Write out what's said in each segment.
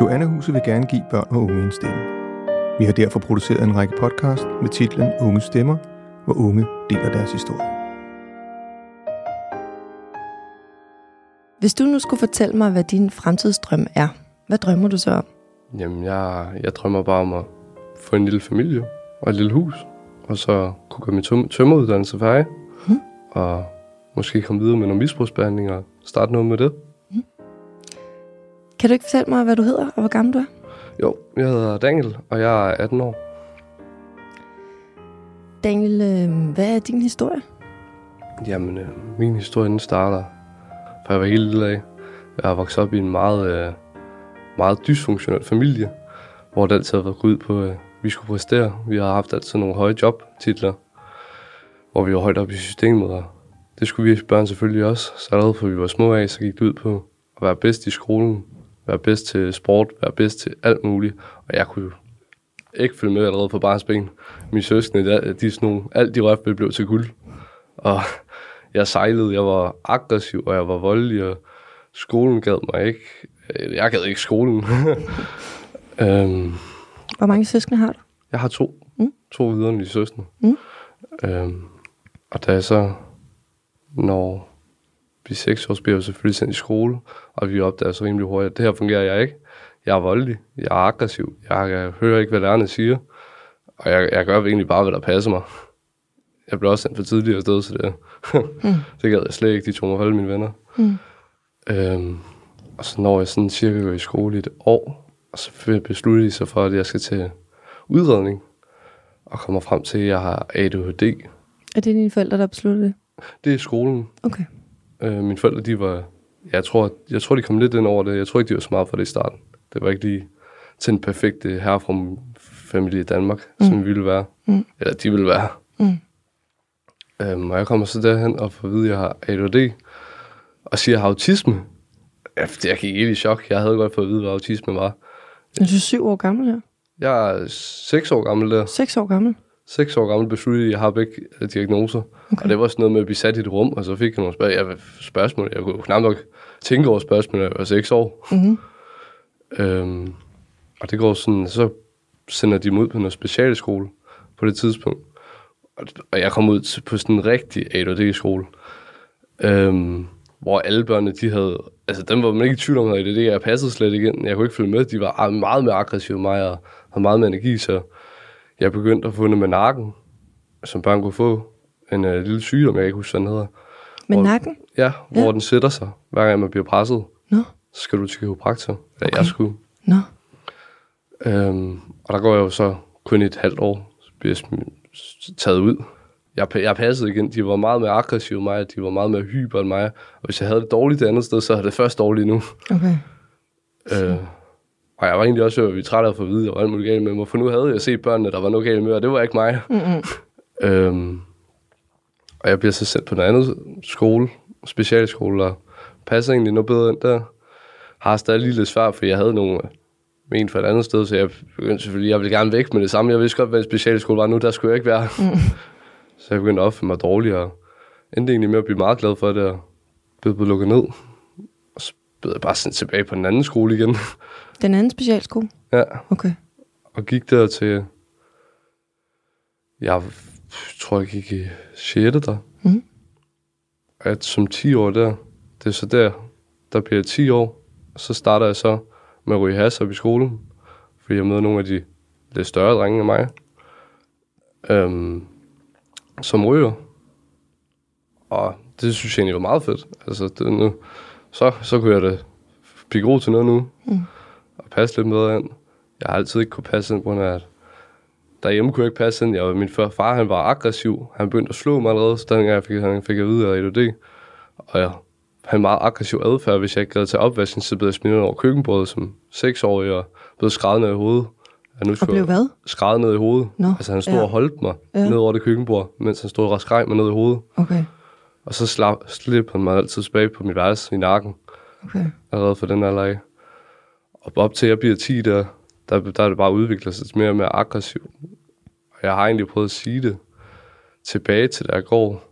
Joanna-huset vil gerne give børn og unge en stemme. Vi har derfor produceret en række podcast med titlen Unge Stemmer, hvor unge deler deres historie. Hvis du nu skulle fortælle mig, hvad din fremtidsdrøm er, hvad drømmer du så om? Jamen, jeg, jeg drømmer bare om at få en lille familie og et lille hus. Og så kunne gøre min tøm- tømmeruddannelse færdig. Mhm. Og måske komme videre med nogle misbrugsbehandling og starte noget med det. Kan du ikke fortælle mig, hvad du hedder og hvor gammel du er? Jo, jeg hedder Daniel, og jeg er 18 år. Daniel, øh, hvad er din historie? Jamen, øh, min historie den starter, fra jeg var helt lille af. Jeg har vokset op i en meget, øh, meget dysfunktionel familie, hvor det altid har været ud på, at vi skulle præstere. Vi har haft altid nogle høje jobtitler, hvor vi var højt op i systemet, og det skulle vi børn selvfølgelig også. Så allerede fra vi var små af, så gik det ud på at være bedst i skolen, være bedst til sport, være bedst til alt muligt. Og jeg kunne ikke følge med allerede på barnsben. Mine søskende, de, de sådan nogle, alt de røf blev til guld. Og jeg sejlede, jeg var aggressiv, og jeg var voldelig, og skolen gad mig ikke. Jeg gad ikke skolen. øhm, Hvor mange søskende har du? jeg har to. Mm. To videre søskende. Mm. Øhm, og da jeg så, når vi er seks år, så bliver jeg selvfølgelig sendt i skole, og vi opdager så rimelig hurtigt, at det her fungerer jeg ikke. Jeg er voldelig, jeg er aggressiv, jeg, jeg hører ikke, hvad lærerne siger, og jeg, jeg gør egentlig bare, hvad der passer mig. Jeg blev også sendt for tidligere afsted, så det, det gad jeg slet ikke, de tog mig holde mine venner. Mm. Øhm, og så når jeg sådan cirka går i skole i et år, og så beslutter de sig for, at jeg skal til udredning, og kommer frem til, at jeg har ADHD. Er det dine forældre, der besluttede det? Det er skolen. Okay. Øh, mine forældre, de var... Jeg tror, jeg tror, de kom lidt ind over det. Jeg tror ikke, de var smart for det i starten. Det var ikke lige til den perfekte herfra familie i Danmark, mm. som vi ville være. Mm. Eller de ville være. Mm. Øhm, og jeg kommer så derhen og får at vide, at jeg har ADHD. Og siger, at jeg har autisme. Ja, jeg gik helt i chok. Jeg havde godt fået at vide, hvad autisme var. Er du syv år gammel her? Jeg er 6 år gammel der. Seks år gammel? 6 år gammel besluttede, jeg har begge øh, diagnoser. Okay. Og det var sådan noget med at blive sat i et rum, og så fik jeg nogle spørg- jeg, spørgsmål. Jeg kunne knap nok tænke over spørgsmål, jeg var 6 år. Mm-hmm. Øhm, og det går sådan, så sender de mig ud på noget specialskole på det tidspunkt. Og, og jeg kom ud på sådan en rigtig ADHD-skole, øhm, hvor alle børnene, de havde, altså dem var man ikke i tvivl om, at det jeg passede slet ikke ind. Jeg kunne ikke følge med, de var meget mere aggressive end mig, og havde meget mere energi, så jeg begyndte at få noget med nakken, som børn kunne få. En uh, lille sygdom, jeg kan ikke huske, hvad den hedder. Med Hvor- nakken? Ja, hvor Ja. den sætter sig, hver gang man bliver presset. Nå, Så skal du til kiropraktor. Eller Okay. jeg skulle. nå. Øhm, og der går jeg jo så kun et halvt år, så bliver jeg taget ud. Jeg, jeg passede igen. De var meget mere aggressive end mig, de var meget mere hyper end mig. Og hvis jeg havde det dårligt det andet sted, så havde det først dårligt nu. Okay. Øh, og jeg var egentlig også blive træt af at få at vide, var alt muligt galt med mig. For nu havde jeg set børnene, der var noget galt med, og det var ikke mig. Mm-mm. Øhm, og jeg bliver så sendt på en anden skole, specialskole, og passer egentlig noget bedre end der. Har stadig lige lidt svært, for jeg havde nogle med en fra et andet sted, så jeg begyndte selvfølgelig, jeg ville gerne væk med det samme. Jeg vidste godt, hvad en specialskole var nu, der skulle jeg ikke være. Mm. så jeg begyndte at opføre mig dårligt, og endte egentlig med at blive meget glad for det, og blev lukket ned. Og så blev jeg bare sendt tilbage på den anden skole igen. Den anden specialskole? ja, Okay. og gik der til, jeg tror, jeg gik i 6. der. Mhm. At som 10 år der, det er så der, der bliver jeg 10 år, og så starter jeg så med at ryge has op i skolen, fordi jeg møder nogle af de lidt større drenge end mig, øhm, som ryger. Og det synes jeg egentlig var meget fedt. Altså, det, nu, så, så kunne jeg da blive god til noget nu, Mm. Og passe lidt bedre ind. Jeg har altid ikke kunne passe ind, på grund af, at derhjemme kunne jeg ikke passe ind. Jeg, min far, far han var aggressiv. Han begyndte at slå mig allerede, så dengang jeg fik, han fik at vide af ADD. Og jeg en meget aggressiv adfærd. Hvis jeg ikke gad til opvasken, så blev jeg smidt over køkkenbordet som seksårig og blev skrevet ned i hovedet. Jeg nu Og blev hvad? skrevet ned i hovedet. Nå, altså han stod ja. og holdt mig Ja. ned over det køkkenbord, mens han stod og skreg mig ned i hovedet. Okay. Og så slap, slip han mig altid tilbage på mit værelse i nakken Okay. allerede for den alder af. Og op til jeg bliver 10, der, der, der er det bare udviklet sig mere og mere aggressiv. Og jeg har egentlig prøvet at sige det tilbage til, da jeg går,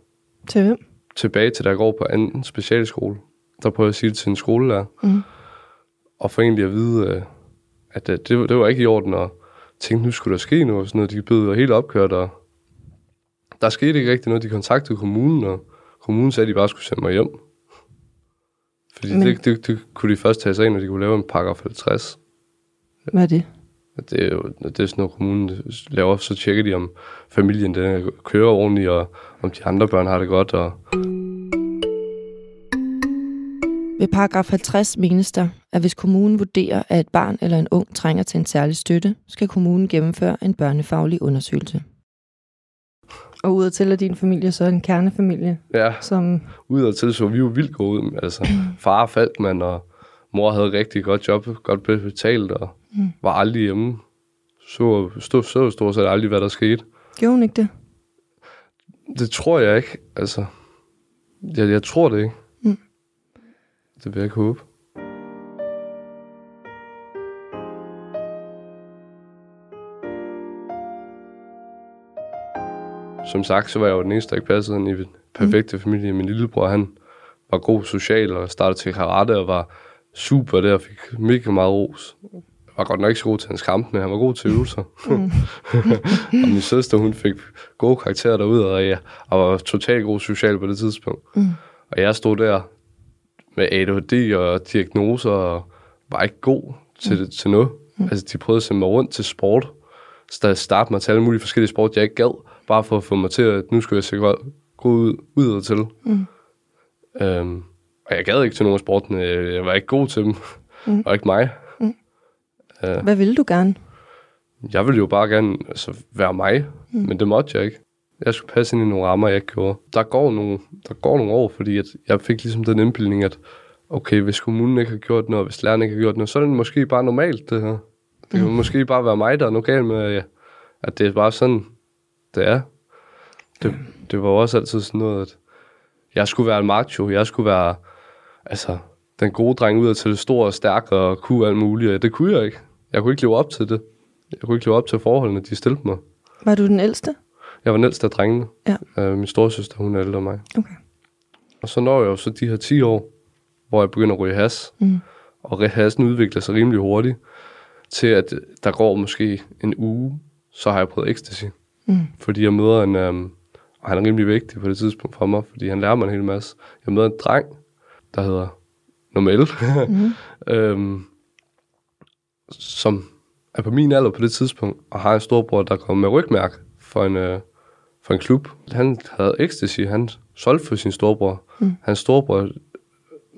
Til hvem? tilbage til, da jeg går på anden specialskole. Der prøver jeg at sige det til en skolelærer. Mm. Og for egentlig at vide, øh, at øh, det, det var ikke i orden, og tænkte, nu skulle der ske noget, og sådan noget. De blev helt opkørt, og der skete ikke rigtig noget. De kontaktede kommunen, og kommunen sagde, at de bare skulle sende mig hjem. Fordi Men- det, det, det, kunne de først tage sig ind, når de kunne lave en paragraf 50. Hvad er det? Det er jo det er sådan noget, kommunen laver. Så tjekker de, om familien den kører ordentligt, og om de andre børn har det godt. Og Ved paragraf 50 menes der, at hvis kommunen vurderer, at et barn eller en ung trænger til en særlig støtte, skal kommunen gennemføre en børnefaglig undersøgelse. Og ud til er din familie så en kernefamilie, ja, som... udad til så vi jo vildt gode ud. Altså, far faldt man, og mor havde rigtig godt job, godt betalt, og var aldrig hjemme. Så, så, så stort set aldrig, hvad der skete. Gjorde hun ikke det? Det tror jeg ikke. Altså, jeg, jeg tror det ikke. Mm. Det vil jeg ikke håbe. Som sagt, så var jeg jo den eneste, der ikke passede ind i den perfekte familie. Min lillebror, han var god social og startede til karate og var super der og fik mega meget ros. Jeg var godt nok ikke så god til hans kamp, men han var god til øvelser. og min søster, hun fik gode karakterer derude, og jeg og var totalt god social på det tidspunkt. Mm. Og jeg stod der med ADHD og diagnoser og var ikke god til, det, til noget. Mm. Altså, de prøvede at sende mig rundt til sport. Så der startede mig til alle mulige forskellige sport, jeg ikke gad. Bare for at få mig til, at nu skulle jeg sikkert gå ud, ud til. Mm. Øhm, og jeg gad ikke til nogen af sportene. Jeg, var ikke god til dem. Mm. Og ikke mig. Hvad ville du gerne? Jeg ville jo bare gerne altså, være mig, mm. men det måtte jeg ikke. Jeg skulle passe ind i nogle rammer, jeg ikke gjorde. Der går nogle, der går nogle år, fordi at jeg fik ligesom den indbildning, at okay, hvis kommunen ikke har gjort noget, hvis læreren ikke har gjort noget, så er det måske bare normalt, det her. Det kan mm. måske bare være mig, der er noget galt med, at det er bare sådan, det er. Det, det var også altid sådan noget, at jeg skulle være en macho, jeg skulle være, altså, den gode dreng ud til det store og stærke og kunne alt muligt, og det kunne jeg ikke. Jeg kunne ikke leve op til det. Jeg kunne ikke leve op til forholdene, de stillede mig. Var du den ældste? Jeg var den ældste af drengene. Ja. Øh, min storesøster, hun er ældre end mig. Okay. Og så når jeg jo så de her 10 år, hvor jeg begynder at ryge has. Mm. Og hassen udvikler sig rimelig hurtigt. Til at der går måske en uge, så har jeg prøvet ecstasy. Mm. Fordi jeg møder en, øhm, og han er rimelig vigtig på det tidspunkt for mig, fordi han lærer mig en hel masse. Jeg møder en dreng, der hedder Normel, Mm. øhm, som er på min alder på det tidspunkt, og har en storbror, der kommer med rygmærke for en, øh, for en klub. Han havde ecstasy, han solgte for sin storbror. Mm. Hans storbror,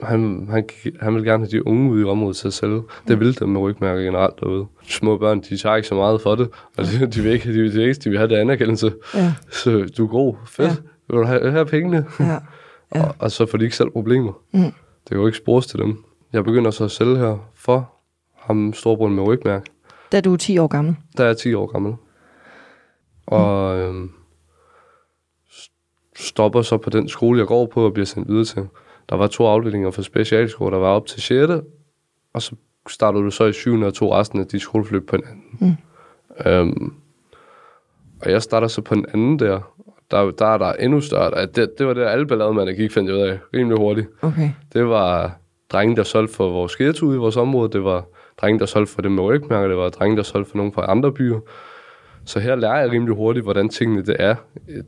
han, han, han ville gerne have de unge ude i området til at sælge. Det ville dem med rygmærker generelt derude. Små børn, de tager ikke så meget for det, og de, de vil ikke, de, de, de vil have det anerkendelse. Ja. Så du er god, fedt. Ja. Vil du have, have pengene? Ja. Ja. Og, og så får de ikke selv problemer. Mm. Det kan jo ikke spores til dem. Jeg begynder så at sælge her for ham storebroren med rygmærke. Da du er 10 år gammel. Der er jeg 10 år gammel. Og øhm, s- stopper så på den skole, jeg går på og bliver sendt videre til. Der var to afdelinger for specialskole, der var op til 6. Og så startede du så i 7. og tog resten af de skoleforløb på en anden. Mm. Øhm, og jeg starter så på en anden der. Der, der er der endnu større. At Det, det var der alle ballademændene gik, fandt jeg ud af, rimelig hurtigt. Okay. Det var drenge, der solgte for vores skærtud i vores område. Det var drenge, der solgte for dem med rygmærker. Det var drenge, der solgte for nogle fra andre byer. Så her lærer jeg rimelig hurtigt, hvordan tingene det er.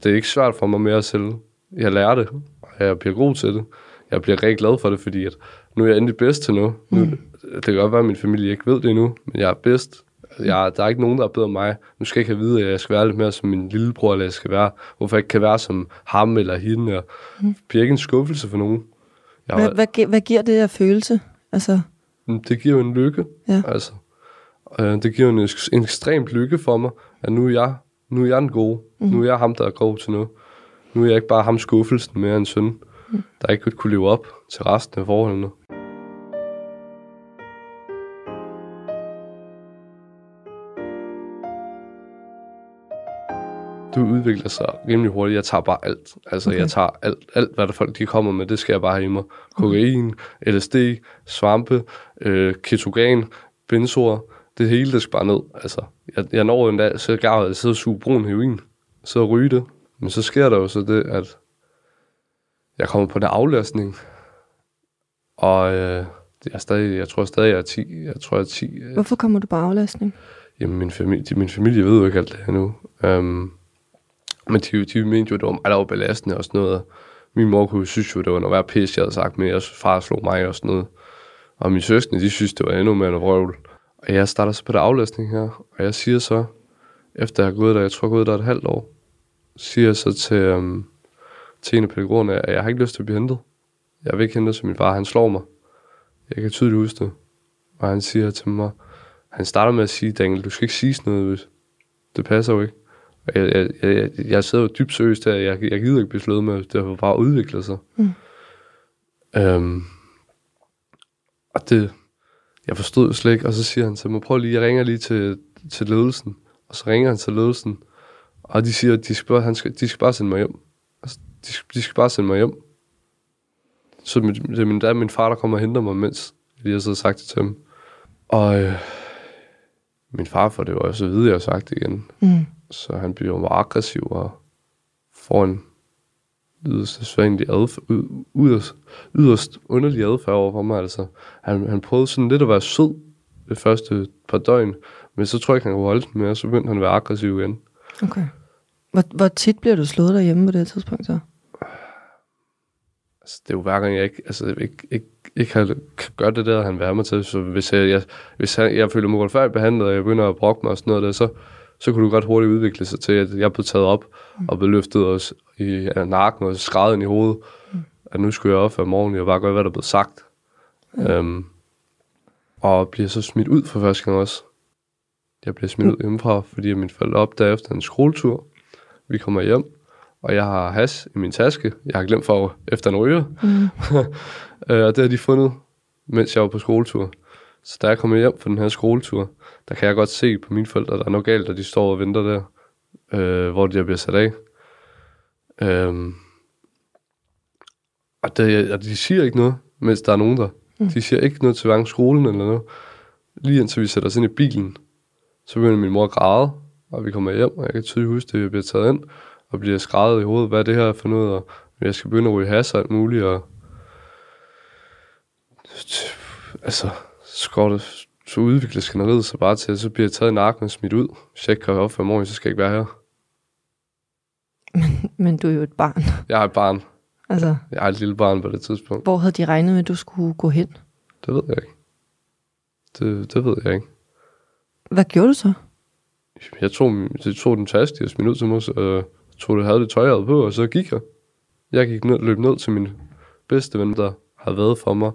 Det er ikke svært for mig mere at sælge. Jeg lærer det, og jeg bliver god til det. Jeg bliver rigtig glad for det, fordi at nu er jeg endelig bedst til noget. Nu, Det kan godt være, at min familie ikke ved det endnu, men jeg er bedst. Jeg, der er ikke nogen, der er bedre end mig. Nu skal jeg ikke have vide, at jeg skal være lidt mere som min lillebror, eller jeg skal være, hvorfor jeg ikke kan være som ham eller hende. Og bliver ikke en skuffelse for nogen. Jeg Hvad, hvad, hvad giver det af følelse? Altså, Mm, Det giver jo en lykke. Ja. Altså, øh, det giver en, en ekstremt lykke for mig, at nu er jeg, nu er jeg den gode. Mm. Nu er jeg ham, der er god til noget. Nu er jeg ikke bare ham skuffelsen med en søn, mm. der ikke kunne leve op til resten af forholdene. Du udvikler sig rimelig hurtigt. Jeg tager bare alt. Altså, okay. jeg tager alt, alt, hvad der folk de kommer med, det skal jeg bare have i mig. Kokain, LSD, svampe, øh, ketogen, benzoer, det hele, det skal bare ned. Altså, jeg, jeg når en dag, så gav jeg sidde og suge brun heroin, så ryge det. Men så sker der jo så det, at jeg kommer på den aflastning, og øh, jeg, er stadig, jeg tror stadig, jeg er 10. Jeg tror, jeg er 10. øh, Hvorfor kommer du på aflastning? Jamen, min familie, min familie ved jo ikke alt det her nu. Um, men de, de mente jo, det var var belastende og sådan noget. Min mor kunne synes jo, det var noget værd pis, jeg havde sagt, men jeg far slog mig og sådan noget. Og mine søskende, de synes, det var endnu mere en vrøvl. Og jeg starter så på det aflæsning her, og jeg siger så, efter jeg har gået der, jeg tror jeg har gået der et halvt år, siger jeg så til, um, til en af pædagogerne, at jeg har ikke lyst til at blive hentet. Jeg vil ikke hente så min far, han slår mig. Jeg kan tydeligt huske det. Og han siger til mig, han starter med at sige, Daniel, du skal ikke sige sådan noget, hvis det passer jo ikke. Og jeg, jeg, jeg, jeg sidder jo dybt seriøst der, jeg, jeg gider ikke blive slået med, det har bare udviklet sig. Mm. Øhm, og det, jeg forstod slet ikke, og så siger han til mig, prøv lige, jeg ringer lige til, til ledelsen. Og så ringer han til ledelsen, og de siger, at de skal bare, han skal, de skal bare sende mig hjem. De, skal- de skal bare sende mig hjem. Så min, det er min, der er min far, der kommer og henter mig, mens jeg har så sagt det til dem. Og øh, min far får det jo også at vide, jeg har sagt det igen. Mm. Så han bliver meget aggressiv og får en yderst svagelig adfærd, yderst, yderst underlig adfærd over for mig. Altså, han, han prøvede sådan lidt at være sød det første par døgn, men så tror jeg ikke, han kunne holde den mere, så begyndte han at være aggressiv igen. Okay. Hvor, hvor tit bliver du slået derhjemme på det tidspunkt så? Altså, det er jo hver gang, jeg ikke, altså, ikke, ikke, ikke kan, kan gøre det der, han vil have mig til. Så hvis jeg, jeg, hvis han, jeg føler mig retfærdigt behandlet, og jeg begynder at brokke mig og sådan noget der, så, så kunne du godt hurtigt udvikle sig til, at jeg blev taget op og blev løftet os i af nakken og skrevet ind i hovedet. At nu skulle jeg op om morgenen, og bare gøre, hvad der blev sagt. Øhm, og bliver så smidt ud for første gang også. Jeg bliver smidt ud hjemmefra, fordi mine forældre opdager efter en skoletur. Vi kommer hjem, og jeg har has i min taske. Jeg har glemt for efter en ryger. Mm. Øh, og det har de fundet, mens jeg var på skoletur. Så da jeg kommer hjem fra den her skoletur, der kan jeg godt se på mine forældre, der er noget galt, og de står og venter der, øh, hvor de bliver sat af. Øhm, og, det, og de siger ikke noget, mens der er nogen der. Mm. De siger ikke noget til hverken skolen eller noget. Lige indtil vi sætter os ind i bilen, så begynder min mor at græde, og vi kommer hjem, og jeg kan tydeligt huske, at jeg bliver taget ind, og bliver skrevet i hovedet, hvad er det her er for noget, og jeg skal begynde at ryge has og alt muligt, og altså, så går det, så udvikler skænderiet sig bare til, at så bliver jeg taget i nakken og smidt ud. Hvis jeg ikke kan op for morgen, så skal jeg ikke være her. Men du er jo et barn. Jeg har et barn. Altså, Jeg har et lille barn på det tidspunkt. hvor havde de regnet med, at du skulle gå hen? Det ved jeg ikke. Det, det ved jeg ikke. Hvad gjorde du så? Jeg tog, jeg tog den taske, og smidt ud til mig, og tog det, havde det tøj, jeg på, og så gik jeg. Jeg gik ned, løb ned til min bedste ven, der har været for mig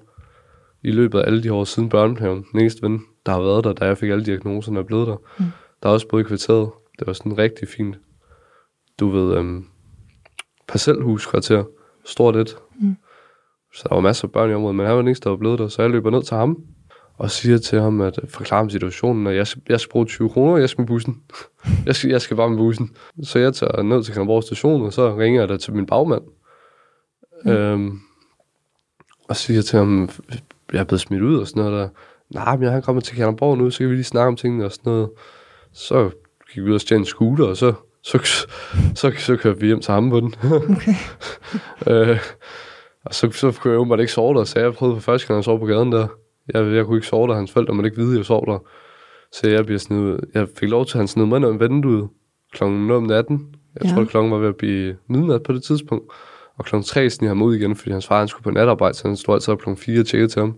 i løbet af alle de år siden børnehaven. Den eneste ven, der har været der, da jeg fik alle diagnoserne, er blevet der. Mm. Der er også boet i kvarteret. Det var sådan rigtig fint. Du ved, øhm, parcelhuskvarter. Stort et. Mm. Så der var masser af børn i området, men han var den eneste, der var blevet der. Så jeg løber ned til ham og siger til ham, at forklare ham situationen, at jeg jeg skal bruge 20 kroner, jeg skal med bussen. jeg, skal, jeg skal bare med bussen. Så jeg tager ned til Kalundborg station, og så ringer jeg der til min bagmand. Mm. Øhm, og siger til ham, jeg er blevet smidt ud og sådan noget der. Nej, men jeg er kommet til Kalundborg nu, så kan vi lige snakke om tingene og sådan noget. Så gik vi ud og stjæle en scooter, og så, så, så, så, så kørte vi hjem til ham på den. Okay. øh, og så, så kunne jeg jo ikke sove der, så jeg prøvede for første gang at sove på gaden der. Jeg, jeg kunne ikke sove der, hans forældre måtte ikke vide, at jeg sov der. Så jeg, bliver ud. jeg fik lov til, at han sned mig ind om vinduet klokken 0 om natten. Jeg Ja. tror, klokken var ved at blive midnat på det tidspunkt. Og klokken 3 sneg ham ud igen, fordi hans far han skulle på natarbejde, så han stod altid op klokken 4 og tjekkede til ham.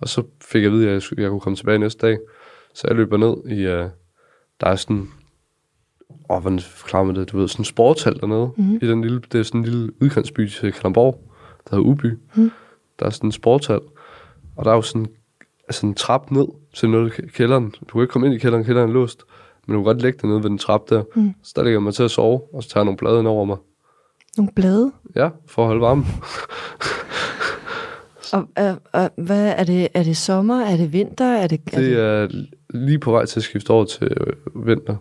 Og så fik jeg at vide, at jeg, skulle, jeg kunne komme tilbage næste dag. Så jeg løber ned i, uh, der er sådan, åh, hvordan forklarer man det, du ved, sådan en sportshal dernede. Mm-hmm. I den lille, det er sådan en lille udkantsby til Kalamborg, der hedder Uby. Mm. Der er sådan en sportshal, og der er jo sådan, altså en trap ned til noget kælderen. Du kan ikke komme ind i kælderen, kælderen er låst, men du kan godt lægge dig nede ved den trap der. Mm. Så der ligger jeg mig til at sove, og så tager jeg nogle blade ind over mig. Nogle blade. Ja, for at holde varmen. Og, og, og hvad er det? Er det sommer? Er det vinter? Er det, er Det er lige på vej til at skifte over til øh, vinter.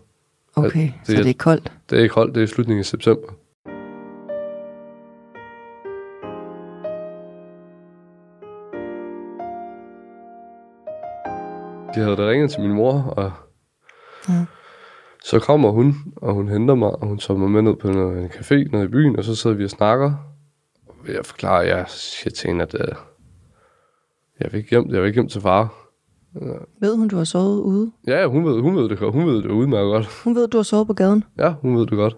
okay, det så er- det er koldt. Det er ikke koldt, det er i slutningen af september. De havde da ringet til min mor, og Ja. så kommer hun, og hun henter mig, og hun tager mig med ned på en, en café nede i byen, og så sidder vi og snakker. Og jeg forklarer, jeg siger til hende, at øh, Jeg vil ikke hjem, jeg vil ikke hjem til far. Ved hun, du har sovet ude? Ja, hun ved, hun ved det godt. Hun ved det udmærket godt. Hun ved, du har sovet på gaden? Ja, hun ved det godt.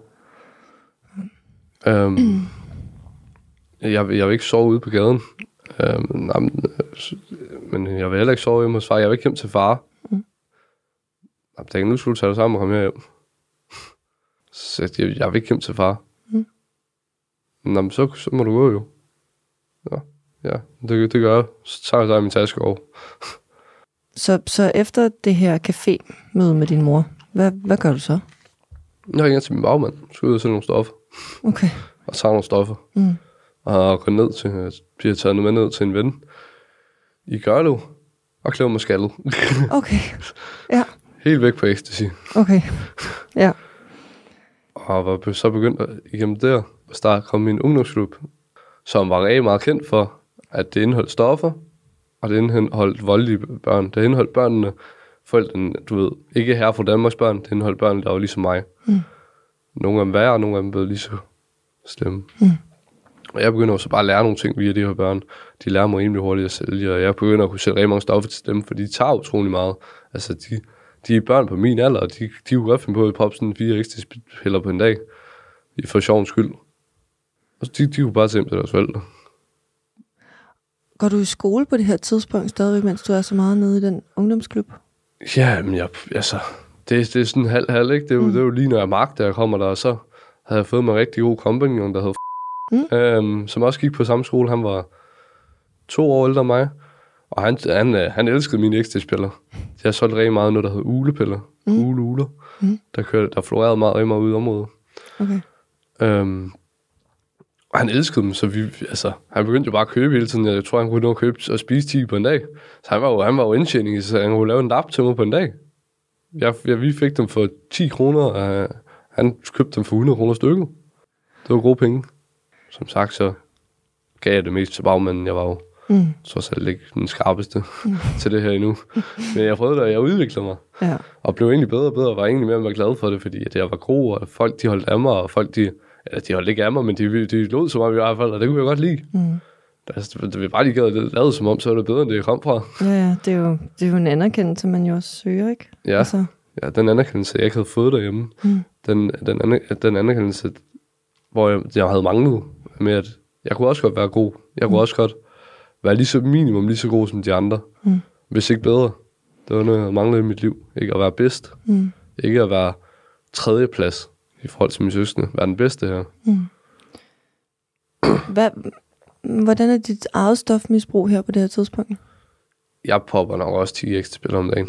Øhm, jeg, jeg vil ikke sove ude på gaden. Øhm, nej, men, øh, men jeg vil heller ikke sove hjemme hos far. Jeg vil ikke hjem til far. Mm. Jeg tænkte, nu skulle du tage dig sammen og komme hjem. Så jeg, jeg vil ikke hjem til far. Mm. Nå, men så, så må du gå jo. Ja, ja det, det gør jeg. Så tager jeg dig min taske over. Så, så efter det her café-møde med din mor, hvad, hvad gør du så? Jeg ringer til min bagmand. Skal ud og sælge nogle stoffer. Okay. Og tager nogle stoffer. Mm. Og går ned til, jeg bliver taget med ned til en ven i Gørlev, og klæder mig skaldet. Okay. Ja, Helt væk på ecstasy. okay. Ja. Og var så begyndt at- igennem der, at starte kom min ungdomsklub, som var rigtig meget kendt for, at det indeholdt stoffer, og det indeholdt voldelige børn. Det indeholdt børnene, forældrene, du ved, ikke her fra Danmarks børn, det indeholdt børn, der var ligesom mig. Mm. Nogle af dem værre, og nogle af dem blev lige så slemme. Mm. Og jeg begynder også bare at lære nogle ting via de her børn. De lærer mig rimelig hurtigt at sælge, og jeg begynder at kunne sælge rigtig mange stoffer til dem, for de tager utrolig meget. Altså, de, de er børn på min alder, og de, de kunne godt finde på at poppe sådan fire ekstra piller på en dag, for sjovens skyld. Og de, de kunne bare hjem til deres forældre. Går du i skole på det her tidspunkt stadigvæk, mens du er så meget nede i den ungdomsklub? Ja, men jeg, altså, det, det er sådan halv-halv, ikke? Det er, jo, Mm. det er jo lige, når jeg magter, jeg kommer der, og så havde jeg fået mig en rigtig god kompagnon, der hed Mm. øhm, som også gik på samme skole. Han var to år ældre end mig, og han, han, øh, han elskede mine ecstasy-piller. Jeg solgte rigtig meget noget, der hed ulepiller. Mm. Mm. Ule-uler. Mm. Der, kørte, der florerede meget, rigtig meget ude i området. Okay. Øhm, og han elskede dem, så vi, altså, han begyndte jo bare at købe hele tiden. Jeg tror, han kunne nå at købe og spise 10 på en dag. Så han var jo, han var jo indtjening, så han kunne lave en lap til mig på en dag. Jeg, jeg, vi fik dem for 10 kroner, og han købte dem for 100 kroner stykket. Det var gode penge. Som sagt, så gav jeg det mest til bagmanden. Jeg var jo Mm. så selv ikke den skarpeste til det her endnu. Men jeg prøvede det, og jeg udviklede mig. Ja. Og blev egentlig bedre og bedre, og var egentlig mere og mere glad for det, fordi at jeg var god, og folk de holdt af mig, og folk de, eller de holdt ikke af mig, men de, de lod som om i hvert fald, og det kunne jeg godt lide. Mm. Altså, det, det, bare de gad det lavet som om, så var det bedre, end det jeg kom fra. Ja, ja, det er, jo, det er jo en anerkendelse, man jo også søger, ikke? Ja, Altså, ja den anerkendelse, jeg ikke havde fået derhjemme, Mm. den, den, den anerkendelse, hvor jeg, jeg havde manglet, med at jeg kunne også godt være god. Jeg kunne Mm. også godt være lige så minimum lige så god som de andre. Mm. Hvis ikke bedre. Det var noget, jeg manglede i mit liv. Ikke at være bedst. mm. Ikke at være tredje plads i forhold til mine søskende. Være den bedste her. Mm. Hvad, hvordan er dit eget stofmisbrug her på det her tidspunkt? Jeg popper nok også 10 ekstra spil om dagen.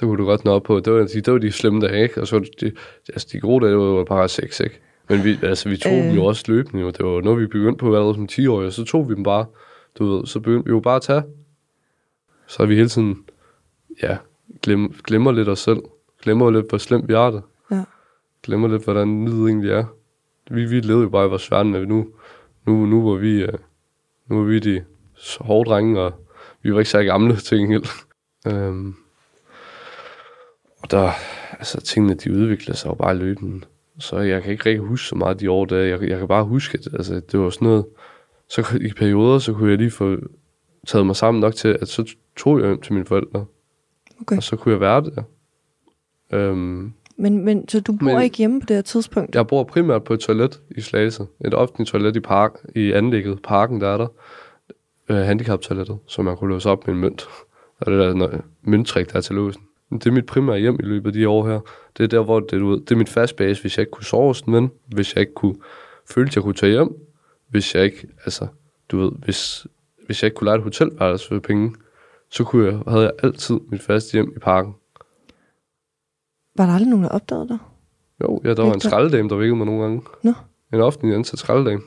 Det kunne du godt nå op på. Det var de, det var de slemme dage, ikke? Og så de, altså de gode dage, det var bare 6, ikke? Men vi, altså, vi tog øh. Øh. dem jo også løbende. Jo. Det var noget, vi begyndte på allerede som 10-årige, og så tog vi dem bare. Du ved, så begyndte vi jo bare at tage. Så er vi hele tiden, ja, glem, glemmer lidt os selv. Glemmer lidt, hvor slemt vi har det. Ja. Glemmer lidt, hvordan livet egentlig er. Vi, vi levede jo bare i vores verden, at nu, nu, nu var vi, øh, nu var vi de hårde drenge, og vi var ikke så gamle til gengæld. Øhm, og der, altså tingene, de udvikler sig jo bare løbende. Så jeg kan ikke rigtig huske så meget de år der. Jeg, jeg kan bare huske, at altså, det var sådan noget, så i perioder, så kunne jeg lige få taget mig sammen nok til, at så tog jeg hjem til mine forældre. Okay. Og så kunne jeg være der. Øhm, Men, men så du bor Men- ikke hjemme på det her tidspunkt? jeg bor primært på et toilet i Slagelse. Et offentligt toilet i, park, i anlægget. Parken, der er der. Øh, handicaptoilettet, som man kunne låse op med en mønt. Og det der mønttrik, der er til låsen. Men Det er mit primære hjem i løbet af de år her. Det er der, hvor det, du ved, det er mit fast base, hvis jeg ikke kunne sove hos en ven. Hvis jeg ikke kunne føle, at jeg kunne tage hjem. Hvis jeg ikke, altså, du ved, hvis, hvis jeg ikke kunne lege et hotelværelse for penge, så kunne jeg, havde jeg altid mit faste hjem i parken. Var der aldrig nogen, der opdagede dig? Jo, ja, der var en skraldedame, der vækkede mig nogle gange. Nå. En offentlig ansat skraldedame.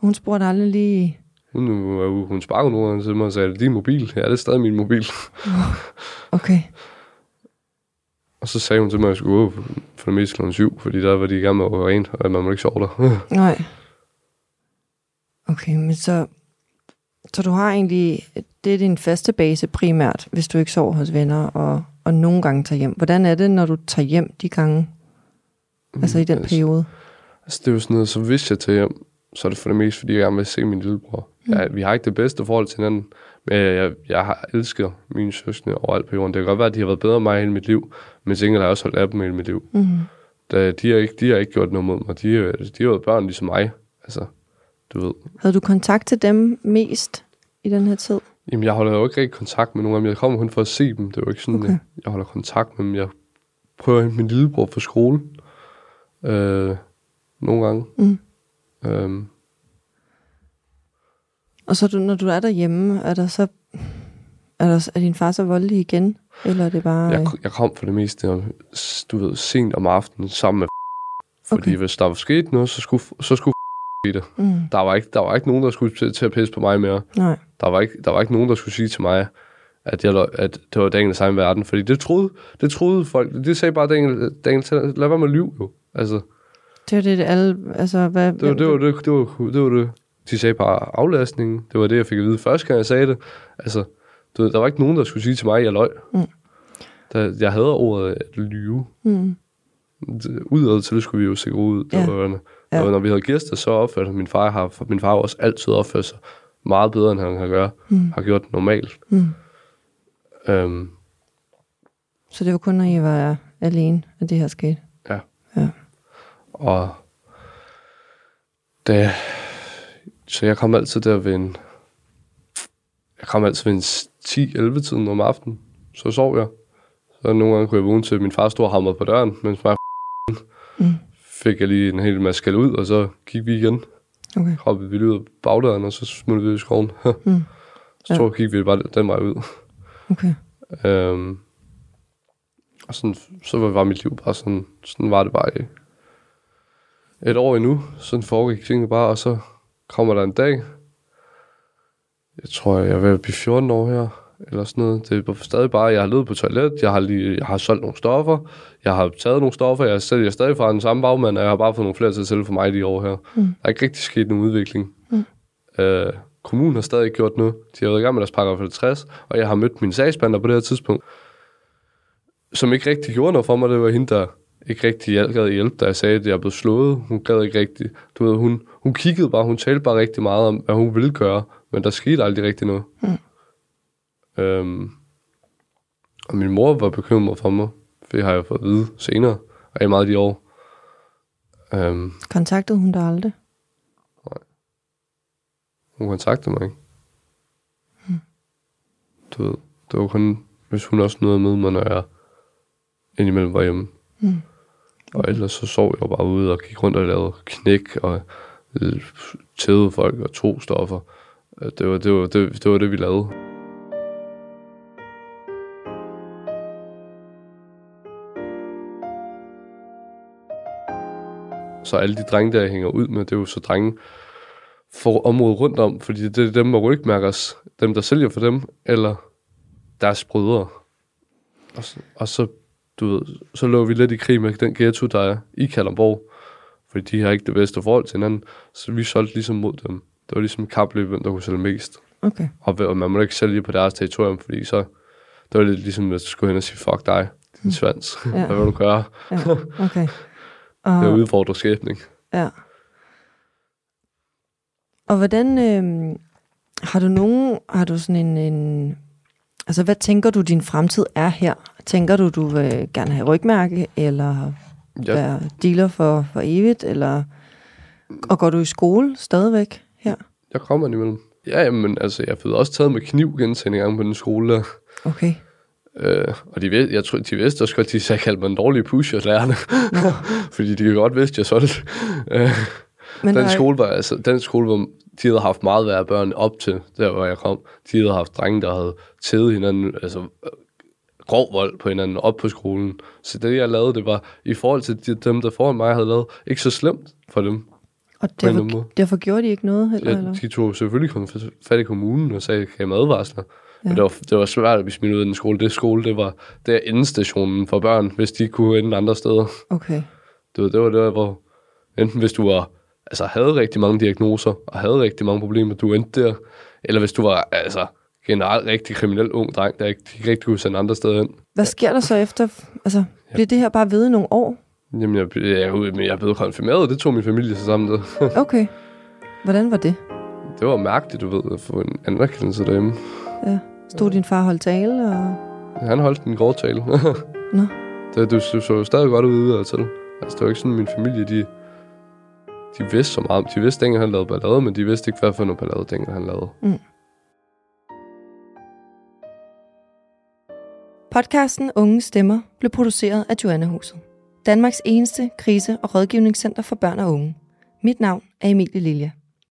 Hun spurgte aldrig lige... Hun, hun, hun sparkede nogle gange til mig og sagde, er det din mobil? Ja, det er stadig min mobil. Okay. Og så sagde hun til mig, at jeg skulle gå for, for det meste kl. 7, fordi der var de i gang med at rent, og man må ikke sove der. Nej. Okay, men så... Så du har egentlig... Det er din faste base primært, hvis du ikke sover hos venner, og, og nogle gange tager hjem. Hvordan er det, når du tager hjem de gange? Altså i den altså, periode? Altså, det er jo sådan noget, så hvis jeg tager hjem, så er det for det meste, fordi jeg gerne vil se min lillebror. Mm. Ja, vi har ikke det bedste forhold til hinanden, Men jeg, jeg, jeg har elsket mine søskende overalt på jorden. Det kan godt være, at de har været bedre end mig hele mit liv, men til har jeg også holdt af dem hele mit liv. Mm. Da, de, har ikke, de har ikke gjort noget mod mig. De, er- de har været børn ligesom mig. Altså, du ved. Havde du kontakt til dem mest i den her tid? Jamen, jeg holder jo ikke rigtig kontakt med nogen af dem. Jeg kommer kun for at se dem. Det er jo ikke sådan, Okay. jeg, jeg holder kontakt med dem. Jeg prøver at hente min lillebror fra skole. Øh, nogle gange. Mm. Øhm, Og så du, når du er derhjemme, er der så... Er, der, er din far så voldelig igen? Eller er det bare... jeg, jeg kom for det meste, om, du ved, sent om aftenen sammen med Fordi Okay. hvis der var sket noget, så skulle, så skulle ske det. Mm, Der var, ikke, der var ikke nogen, der skulle til, til at pisse på mig mere. nej. Der var, ikke, der var ikke nogen, der skulle sige til mig, at, jeg, løg- at det var Daniels egen verden. Fordi det troede, det troede folk. Det sagde bare Daniel, Daniel "Tag- lad være med at lyve, jo. Altså, Det var det, alle... Altså, hvad, det var det, var det, det, var, det, var det. De sagde bare aflastningen. Det var det, jeg fik at vide første gang, jeg sagde det. Altså, du ved, der var ikke nogen, der skulle sige til mig, at jeg løg. Mm. Der, jeg havde ordet at lyve. Mm, Det- Udad til det skulle vi jo se ud. Det Ja. var, ja. Ja. Og når vi havde gæster, så opførte min far har, min far også altid opført sig meget bedre, end han har, gøre, mm, har gjort normalt. mm. Øhm, Så det var kun, når I var alene, at det her skete? og da, så jeg kom altid der ved en, jeg kom altid en 10-11 tiden om aftenen. Så sov jeg. Så nogle gange kunne jeg vågne til, at min far stod og hamrede på døren, mens mig Mm. fik jeg lige en hel masse skæld ud, og så gik vi igen. Okay. Hoppede vi lige ud af bagdøren, og så smuttede vi ud i skoven. Mm. så Ja. gik vi bare den vej ud. Okay. Øhm, og sådan, så var mit liv bare sådan, sådan var det bare et år endnu. Sådan foregik tingene bare, og så kommer der en dag, jeg tror, jeg er at blive 14 år her, eller sådan noget. Det er stadig bare, jeg har levet på toilet, jeg har, lige, jeg har solgt nogle stoffer, jeg har taget nogle stoffer, jeg sælger stadig fra den samme bagmand, og jeg har bare fået nogle flere til at sælge for mig de år her. Mm. Der er ikke rigtig sket nogen udvikling. Mm. Øh, kommunen har stadig ikke gjort noget. De har været i gang med deres paragraf 50, og jeg har mødt min sagsbehandler på det her tidspunkt, som ikke rigtig gjorde noget for mig. Det var hende, der ikke rigtig gad hjælpe, da jeg sagde, at jeg blev slået. Hun gad ikke rigtig. Du ved, hun, hun kiggede bare, hun talte bare rigtig meget om, hvad hun ville gøre, men der skete aldrig rigtig noget. Mm. Øhm, og min mor var bekymret for mig, for det har jeg fået at vide senere, og i meget af de år. Øhm, Kontaktede hun dig aldrig? hun kontaktede mig ikke. Du ved, det var kun, hvis hun også nåede med mig, når jeg indimellem var hjemme. Mm. Og ellers så sov jeg bare ude og gik rundt og lavede knæk og tævede folk og to stoffer. Det var det, var, det, det, var det vi lavede. Så alle de drenge, der jeg hænger ud med, det er jo så drenge for området rundt om, fordi det er dem med rygmærkers, dem der sælger for dem, eller deres brødre. Og så, og så du ved, så lå vi lidt i krig med den ghetto, der er i Kalamborg, Fordi de har ikke det bedste forhold til hinanden. Så vi solgte ligesom mod dem. Det var ligesom kapløb, hvem der kunne sælge mest. Okay. Og og man må ikke sælge på deres territorium, fordi så... Det var lidt ligesom, at du skulle hen og sige, fuck dig, din svans. Ja. Hvad vil du gøre? Ja, okay. Det er Og, udfordrer skæbning. ja. Og hvordan... Øh, har du nogen... Har du sådan en, en... Altså, hvad tænker du, din fremtid er her? Tænker du, du vil gerne have rygmærke, eller Ja, være dealer for, for evigt, eller... Og går du i skole stadigvæk her? jeg kommer imellem. Ja, men altså, jeg har også taget med kniv gentagende gange på den skole der. Okay. Øh, og de, ved, jeg tror, de vidste også godt, de sagde, kaldte mig en dårlig pusher, lærerne. Fordi de kan godt vidste, at jeg solgte. Øh, Men den skole var, altså, den skole, hvor de havde haft meget værre børn op til, der hvor jeg kom. De havde haft drenge, der havde tædet hinanden, altså øh, grov vold på hinanden op på skolen. Så det, jeg lavede, det var, i forhold til de, dem, der foran mig havde lavet, ikke så slemt for dem. Og derfor, derfor gjorde de ikke noget heller? Ja, eller? de tog selvfølgelig kun fat i kommunen og sagde, kan jeg advarsler? Ja. Ja. Men det var, det var svært at blive smidt ud af den skole. Det skole, det var der endestationen for børn, hvis de kunne ende andre steder. Okay. Det var, det var der, hvor enten hvis du var, altså havde rigtig mange diagnoser, og havde rigtig mange problemer, du endte der, eller hvis du var altså, generelt rigtig kriminel ung dreng, der ikke, de rigtig kunne sende andre steder hen. Hvad sker der så efter? Altså, bliver det her bare ved i nogle år? Jamen, jeg, jeg, jeg, men jeg blev konfirmeret, det tog min familie sig sammen med. Okay. Hvordan var det? det var mærkeligt, du ved, at få en anerkendelse derhjemme. Ja. Stod din far holdt tale, og... Han holdt en grov tale. Nå. Det, det, det så stadig godt ud udad til. Altså, det var ikke sådan, min familie, de, de vidste så meget. De vidste ikke, han lavede ballade, men de vidste ikke, hvad for noget ballade, dengang han lavede. Mm. Podcasten Unge Stemmer blev produceret af Joanna Huset. Danmarks eneste krise- og rådgivningscenter for børn og unge. Mit navn er Emilie Lilje.